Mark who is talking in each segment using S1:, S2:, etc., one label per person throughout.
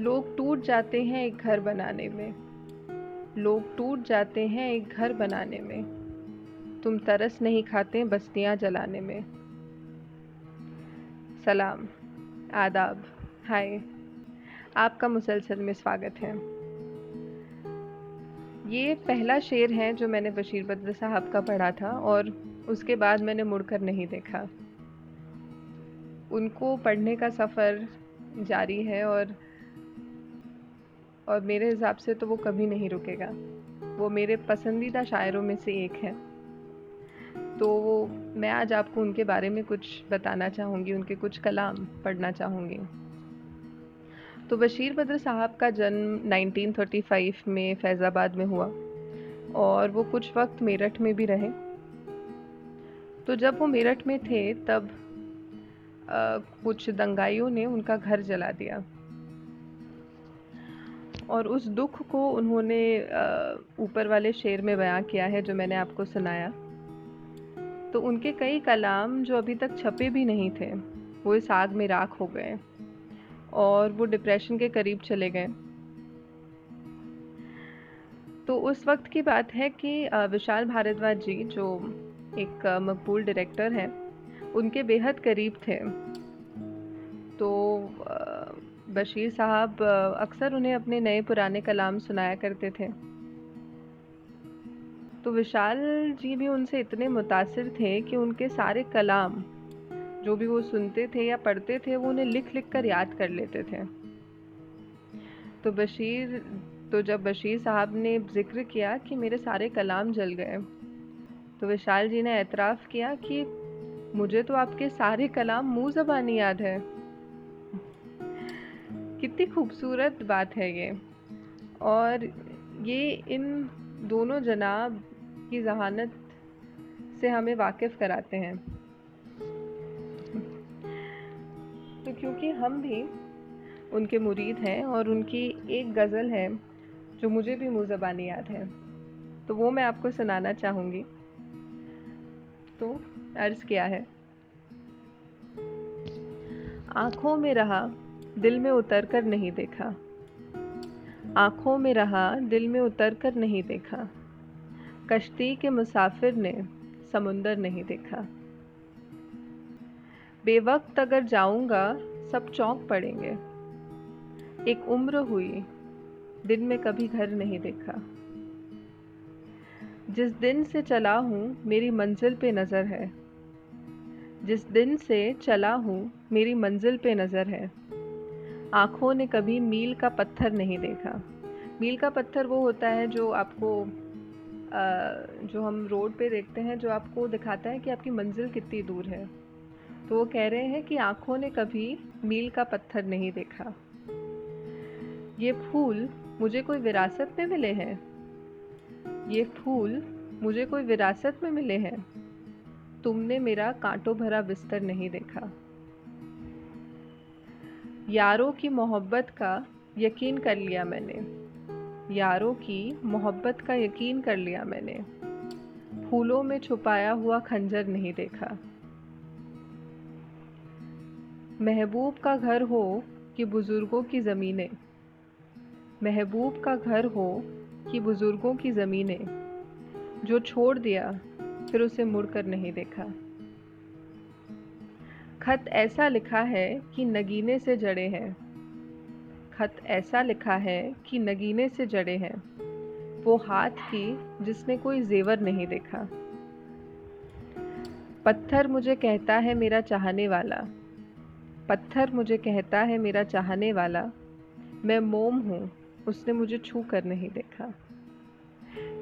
S1: लोग टूट जाते हैं एक घर बनाने में। लोग टूट जाते हैं एक घर बनाने में। तुम तरस नहीं खाते बस्तियाँ जलाने में। सलाम, आदाब, हाय। आपका मुसलसल में स्वागत है। ये पहला शेर है जो मैंने बशीर बद्र साहब का पढ़ा था और उसके बाद मैंने मुड़कर नहीं देखा। उनको पढ़ने का सफ़र जारी है और और मेरे हिसाब से तो वो कभी नहीं रुकेगा। वो मेरे पसंदीदा शायरों में से एक है। तो मैं आज आपको उनके बारे में कुछ बताना चाहूँगी उनके कुछ कलाम पढ़ना चाहूँगी। तो बशीर बद्र साहब का जन्म 1935 में फैज़ाबाद में हुआ और वो कुछ वक्त मेरठ में भी रहे। तो जब वो मेरठ में थे तब आ, कुछ दंगाइयों ने उनका घर जला दिया। और उस दुख को उन्होंने ऊपर वाले शेर में बयां किया है जो मैंने आपको सुनाया। तो उनके कई कलाम जो अभी तक छपे भी नहीं थे, वो इस आग में राख हो गए और वो डिप्रेशन के करीब चले गए। तो उस वक्त की बात है कि विशाल भारद्वाज जी जो एक मकबूल डायरेक्टर हैं, उनके बेहद करीब थे। तो बशीर साहब अक्सर उन्हें अपने नए पुराने कलाम सुनाया करते थे। तो विशाल जी भी उनसे इतने मुतासर थे कि उनके सारे कलाम, जो भी वो सुनते थे या पढ़ते थे, वो उन्हें लिख लिख कर याद कर लेते थे। तो बशीर तो जब बशीर साहब ने ज़िक्र किया कि मेरे सारे कलाम जल गए तो विशाल जी ने एतराफ़ किया कि मुझे तो आपके सारे कलाम मुँह ज़बानी याद है। कितनी खूबसूरत बात है ये। और ये इन दोनों जनाब की जहानत से हमें वाकिफ़ कराते हैं। तो क्योंकि हम भी उनके मुरीद हैं और उनकी एक गज़ल है, जो मुझे भी मुँह ज़बानी याद है। तो वो मैं आपको सुनाना चाहूँगी। तो अर्ज़ किया है। आँखों में रहा दिल में उतर कर नहीं देखा। आँखों में रहा, दिल में उतर कर नहीं देखा। कश्ती के मुसाफिर ने समुंदर नहीं देखा। बेवक्त अगर जाऊँगा, सब चौंक पड़ेंगे। एक उम्र हुई, दिन में कभी घर नहीं देखा। जिस दिन से चला हूँ, मेरी मंजिल पे नज़र है। जिस दिन से चला हूँ, मेरी मंजिल पे नज़र है। आँखों ने कभी मील का पत्थर नहीं देखा। मील का पत्थर वो होता है जो आपको जो हम रोड पे देखते हैं, जो आपको दिखाता है कि आपकी मंजिल कितनी दूर है। तो वो कह रहे हैं कि आँखों ने कभी मील का पत्थर नहीं देखा। ये फूल मुझे कोई विरासत में मिले हैं। ये फूल मुझे कोई विरासत में मिले हैं। तुमने मेरा कांटों भरा बिस्तर नहीं देखा। यारों की मोहब्बत का यकीन कर लिया मैंने। यारों की मोहब्बत का यकीन कर लिया मैंने। फूलों में छुपाया हुआ खंजर नहीं देखा। महबूब का घर हो कि बुज़ुर्गों की ज़मीनें? महबूब का घर हो कि बुज़ुर्गों की ज़मीनें? जो छोड़ दिया, फिर उसे मुड़कर नहीं देखा। खत ऐसा लिखा है कि नगीने से जड़े हैं। खत ऐसा लिखा है कि नगीने से जड़े हैं। वो हाथ की जिसने कोई जेवर नहीं देखा। पत्थर मुझे कहता है मेरा चाहने वाला। पत्थर मुझे कहता है मेरा चाहने वाला। मैं मोम हूँ, उसने मुझे छू कर नहीं देखा।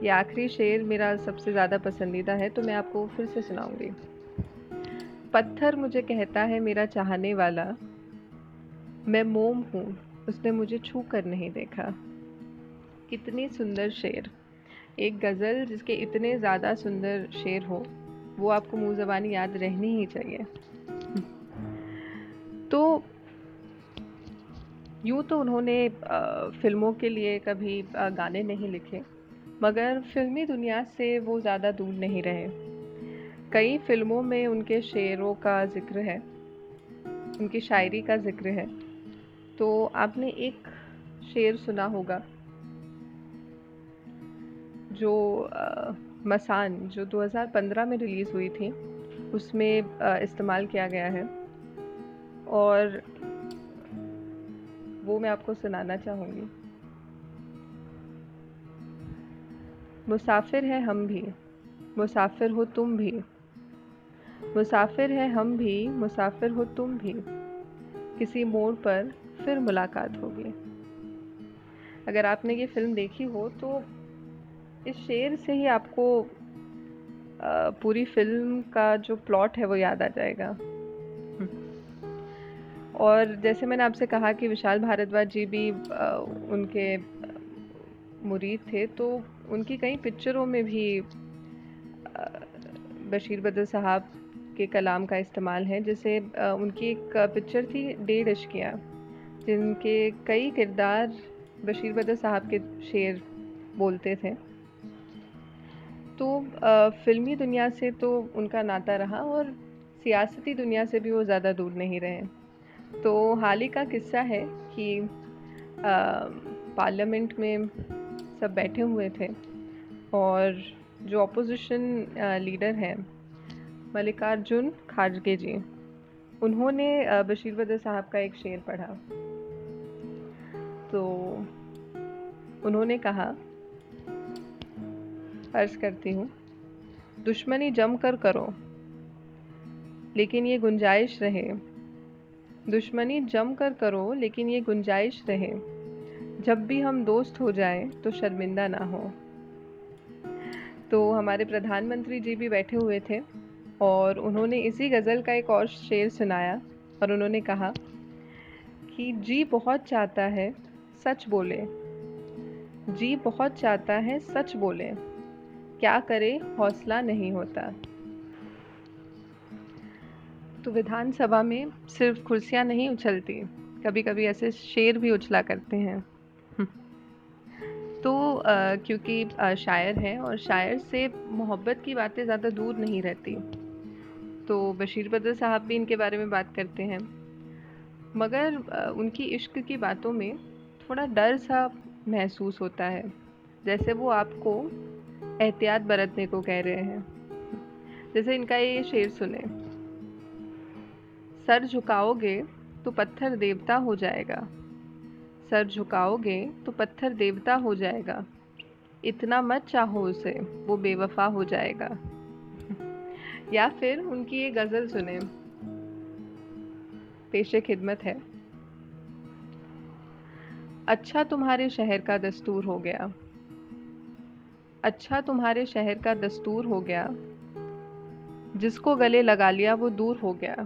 S1: ये आखिरी शेर मेरा सबसे ज़्यादा पसंदीदा है तो मैं आपको फिर से सुनाऊँगी। पत्थर मुझे कहता है मेरा चाहने वाला। मैं मोम हूँ, उसने मुझे छू कर नहीं देखा। कितनी सुंदर शेर। एक गज़ल जिसके इतने ज़्यादा सुंदर शेर हो, वो आपको मुँह ज़बानी याद रहनी ही चाहिए। तो यूँ तो उन्होंने फ़िल्मों के लिए कभी गाने नहीं लिखे, मगर फ़िल्मी दुनिया से वो ज़्यादा दूर नहीं रहे। कई फ़िल्मों में उनके शेरों का ज़िक्र है उनकी शायरी का ज़िक्र है। तो आपने एक शेर सुना होगा जो आ, मसान जो 2015 में रिलीज़ हुई थी उसमें इस्तेमाल किया गया है। और वो मैं आपको सुनाना चाहूँगी। मुसाफिर है हम भी मुसाफिर हो तुम भी। मुसाफिर हैं हम भी, मुसाफिर हो तुम भी। किसी मोड़ पर फिर मुलाकात होगी। अगर आपने ये फ़िल्म देखी हो तो इस शेर से ही आपको पूरी फ़िल्म का जो प्लॉट है वो याद आ जाएगा। और जैसे मैंने आपसे कहा कि विशाल भारद्वाज जी भी उनके मुरीद थे तो उनकी कई पिक्चरों में भी बशीर बदर साहब के कलाम का इस्तेमाल है। जैसे उनकी एक पिक्चर थी, डेढ़ अशकिया, जिनके कई किरदार बशीर बदर साहब के शेर बोलते थे। तो फ़िल्मी दुनिया से तो उनका नाता रहा और सियासती दुनिया से भी वो ज़्यादा दूर नहीं रहे। तो हाल ही का किस्सा है कि पार्लियामेंट में सब बैठे हुए थे और जो अपोजिशन लीडर हैं मल्लिकार्जुन खारगे जी। उन्होंने बशीर बदर साहब का एक शेर पढ़ा। तो उन्होंने कहा, अर्ज़ करती हूँ, दुश्मनी जम कर करो लेकिन ये गुंजाइश रहे। दुश्मनी जम कर करो, लेकिन ये गुंजाइश रहे। जब भी हम दोस्त हो जाएँ तो शर्मिंदा ना हो। तो हमारे प्रधानमंत्री जी भी बैठे हुए थे। और उन्होंने इसी गज़ल का एक और शेर सुनाया और उन्होंने कहा कि जी बहुत चाहता है, सच बोले। जी बहुत चाहता है, सच बोले। क्या करे, हौसला नहीं होता। तो विधानसभा में सिर्फ़ कुर्सियाँ नहीं उछलती कभी कभी ऐसे शेर भी उछला करते हैं। तो क्योंकि शायर हैं और शायर से मोहब्बत की बातें ज़्यादा दूर नहीं रहती। तो बशीर बदर साहब भी इनके बारे में बात करते हैं। मगर उनकी इश्क की बातों में थोड़ा डर सा महसूस होता है, जैसे वो आपको एहतियात बरतने को कह रहे हैं। जैसे इनका ये शेर सुने, सर झुकाओगे तो पत्थर देवता हो जाएगा। सर झुकाओगे तो पत्थर देवता हो जाएगा। इतना मत चाहो उसे, वो बेवफा हो जाएगा। या फिर उनकी ये गज़ल सुने। पेशे खिदमत है। अच्छा तुम्हारे शहर का दस्तूर हो गया। अच्छा तुम्हारे शहर का दस्तूर हो गया। जिसको गले लगा लिया वो दूर हो गया।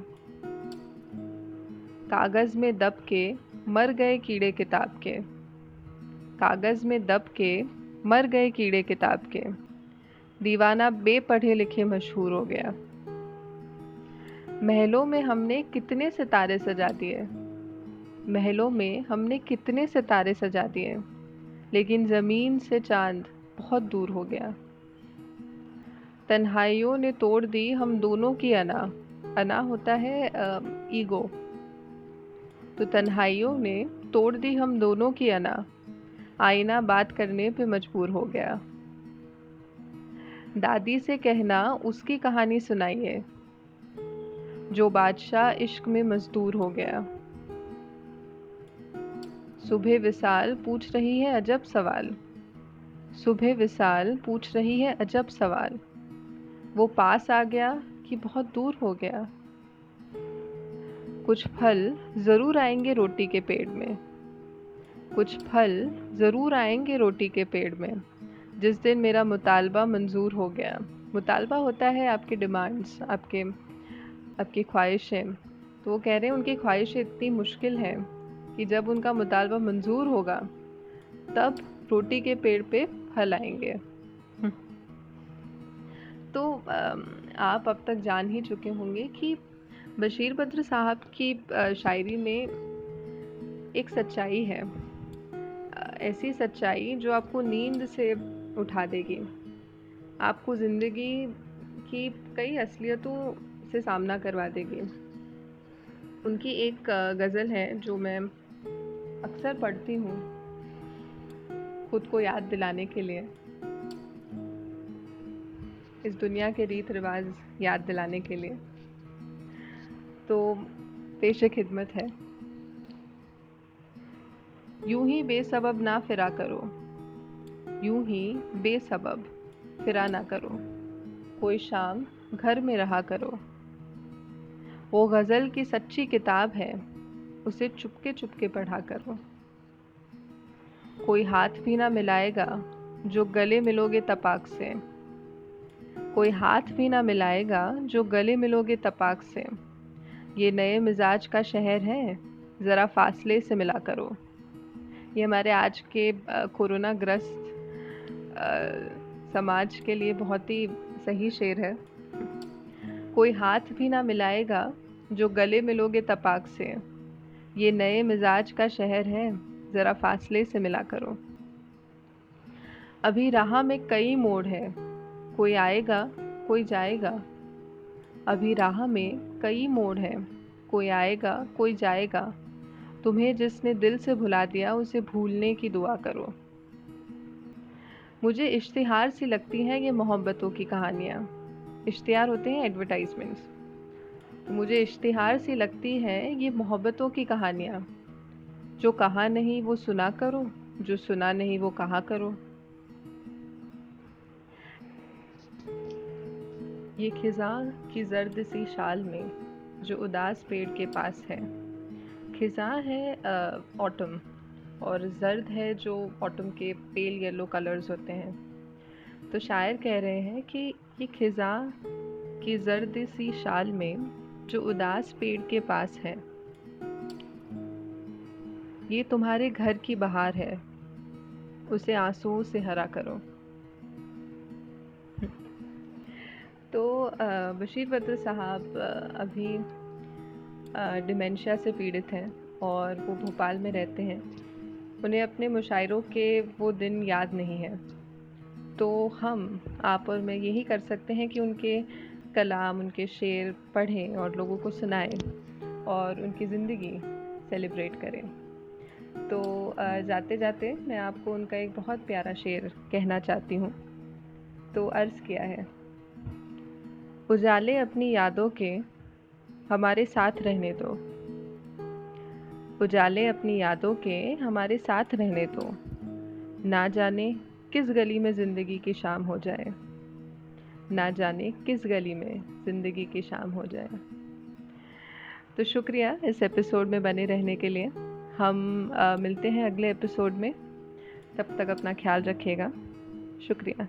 S1: कागज़ में दब के मर गए कीड़े किताब के। कागज़ में दब के मर गए कीड़े किताब के। दीवाना बेपढ़े लिखे मशहूर हो गया। महलों में हमने कितने सितारे सजा दिए। महलों में हमने कितने सितारे सजा दिए। लेकिन ज़मीन से चाँद बहुत दूर हो गया। तन्हाइयों ने तोड़ दी हम दोनों की अना। अना होता है ईगो। तो तन्हाइयों ने तोड़ दी हम दोनों की अना। आईना बात करने पे मजबूर हो गया। दादी से कहना, उसकी कहानी सुनाइए। जो बादशाह इश्क में मजदूर हो गया। सुबह विशाल पूछ रही है अजब सवाल। सुबह विशाल पूछ रही है अजब सवाल। वो पास आ गया कि बहुत दूर हो गया। कुछ फल ज़रूर आएँगे रोटी के पेड़ में। कुछ फल ज़रूर आएँगे रोटी के पेड़ में। जिस दिन मेरा मुतालबा मंजूर हो गया। मुतालबा होता है आपके डिमांड्स आपके आपकी ख्वाहिशें। तो वो कह रहे हैं उनकी ख्वाहिशें इतनी मुश्किल हैं कि जब उनका मुतालबा मंजूर होगा तब रोटी के पेड़ पे फल आएँगे। तो आप अब तक जान ही चुके होंगे कि बशीर बद्र साहब की शायरी में एक सच्चाई है। ऐसी सच्चाई जो आपको नींद से उठा देगी। आपको ज़िंदगी की कई असलियतों से सामना करवा देगी। उनकी एक गज़ल है जो मैं अक्सर पढ़ती हूँ खुद को याद दिलाने के लिए। इस दुनिया के रीत रिवाज याद दिलाने के लिए। तो पेश खिदमत है। यूँ ही बेसबब ना फिरा करो। यूँ ही बेसबब फिरा ना करो। कोई शाम घर में रहा करो। वो गज़ल की सच्ची किताब है, उसे चुपके चुपके पढ़ा करो। कोई हाथ भी ना मिलाएगा, जो गले मिलोगे तपाक से। कोई हाथ भी ना मिलाएगा, जो गले मिलोगे तपाक से। ये नए मिजाज का शहर है, ज़रा फासले से मिला करो। ये हमारे आज के कोरोना ग्रस्त समाज के लिए बहुत ही सही शेर है। कोई हाथ भी ना मिलाएगा जो गले मिलोगे तपाक से। ये नए मिजाज का शहर है, ज़रा फासले से मिला करो। अभी राह में कई मोड़ है, कोई आएगा, कोई जाएगा। अभी राह में कई मोड़ है, कोई आएगा, कोई जाएगा। तुम्हें जिसने दिल से भुला दिया, उसे भूलने की दुआ करो। मुझे इश्तिहार सी लगती हैं ये मोहब्बतों की कहानियाँ। इश्तिहार होते हैं एडवर्टाइजमेंट्स तो मुझे इश्तिहार सी लगती है ये मोहब्बतों की कहानियाँ। जो कहा नहीं, वो सुना करो, जो सुना नहीं, वो कहा करो। ये खिजा की जर्द सी शाल में, जो उदास पेड़ के पास है। खिजा है ऑटम और जर्द है जो ऑटम के पेल येलो कलर्स होते हैं। तो शायर कह रहे हैं कि ये खिजा की जर्द सी शाल में जो उदास पेड़ के पास है, ये तुम्हारे घर की बहार है। उसे आंसुओं से हरा करो। तो बशीर बद्र साहब अभी डिमेंशिया से पीड़ित हैं और वो भोपाल में रहते हैं। उन्हें अपने मुशायरों के वो दिन याद नहीं है। तो हम, आप और मैं यही कर सकते हैं कि उनके कलाम, उनके शेर पढ़ें और लोगों को सुनाएँ और उनकी ज़िंदगी सेलिब्रेट करें। तो जाते जाते मैं आपको उनका एक बहुत प्यारा शेर कहना चाहती हूँ। तो अर्ज़ किया है, उजाले अपनी यादों के हमारे साथ रहने दो। उजाले अपनी यादों के हमारे साथ रहने दो। ना जाने किस गली में ज़िंदगी की शाम हो जाए। ना जाने किस गली में ज़िंदगी की शाम हो जाए। तो शुक्रिया इस एपिसोड में बने रहने के लिए। हम आ, मिलते हैं अगले एपिसोड में। तब तक अपना ख्याल रखिएगा। शुक्रिया।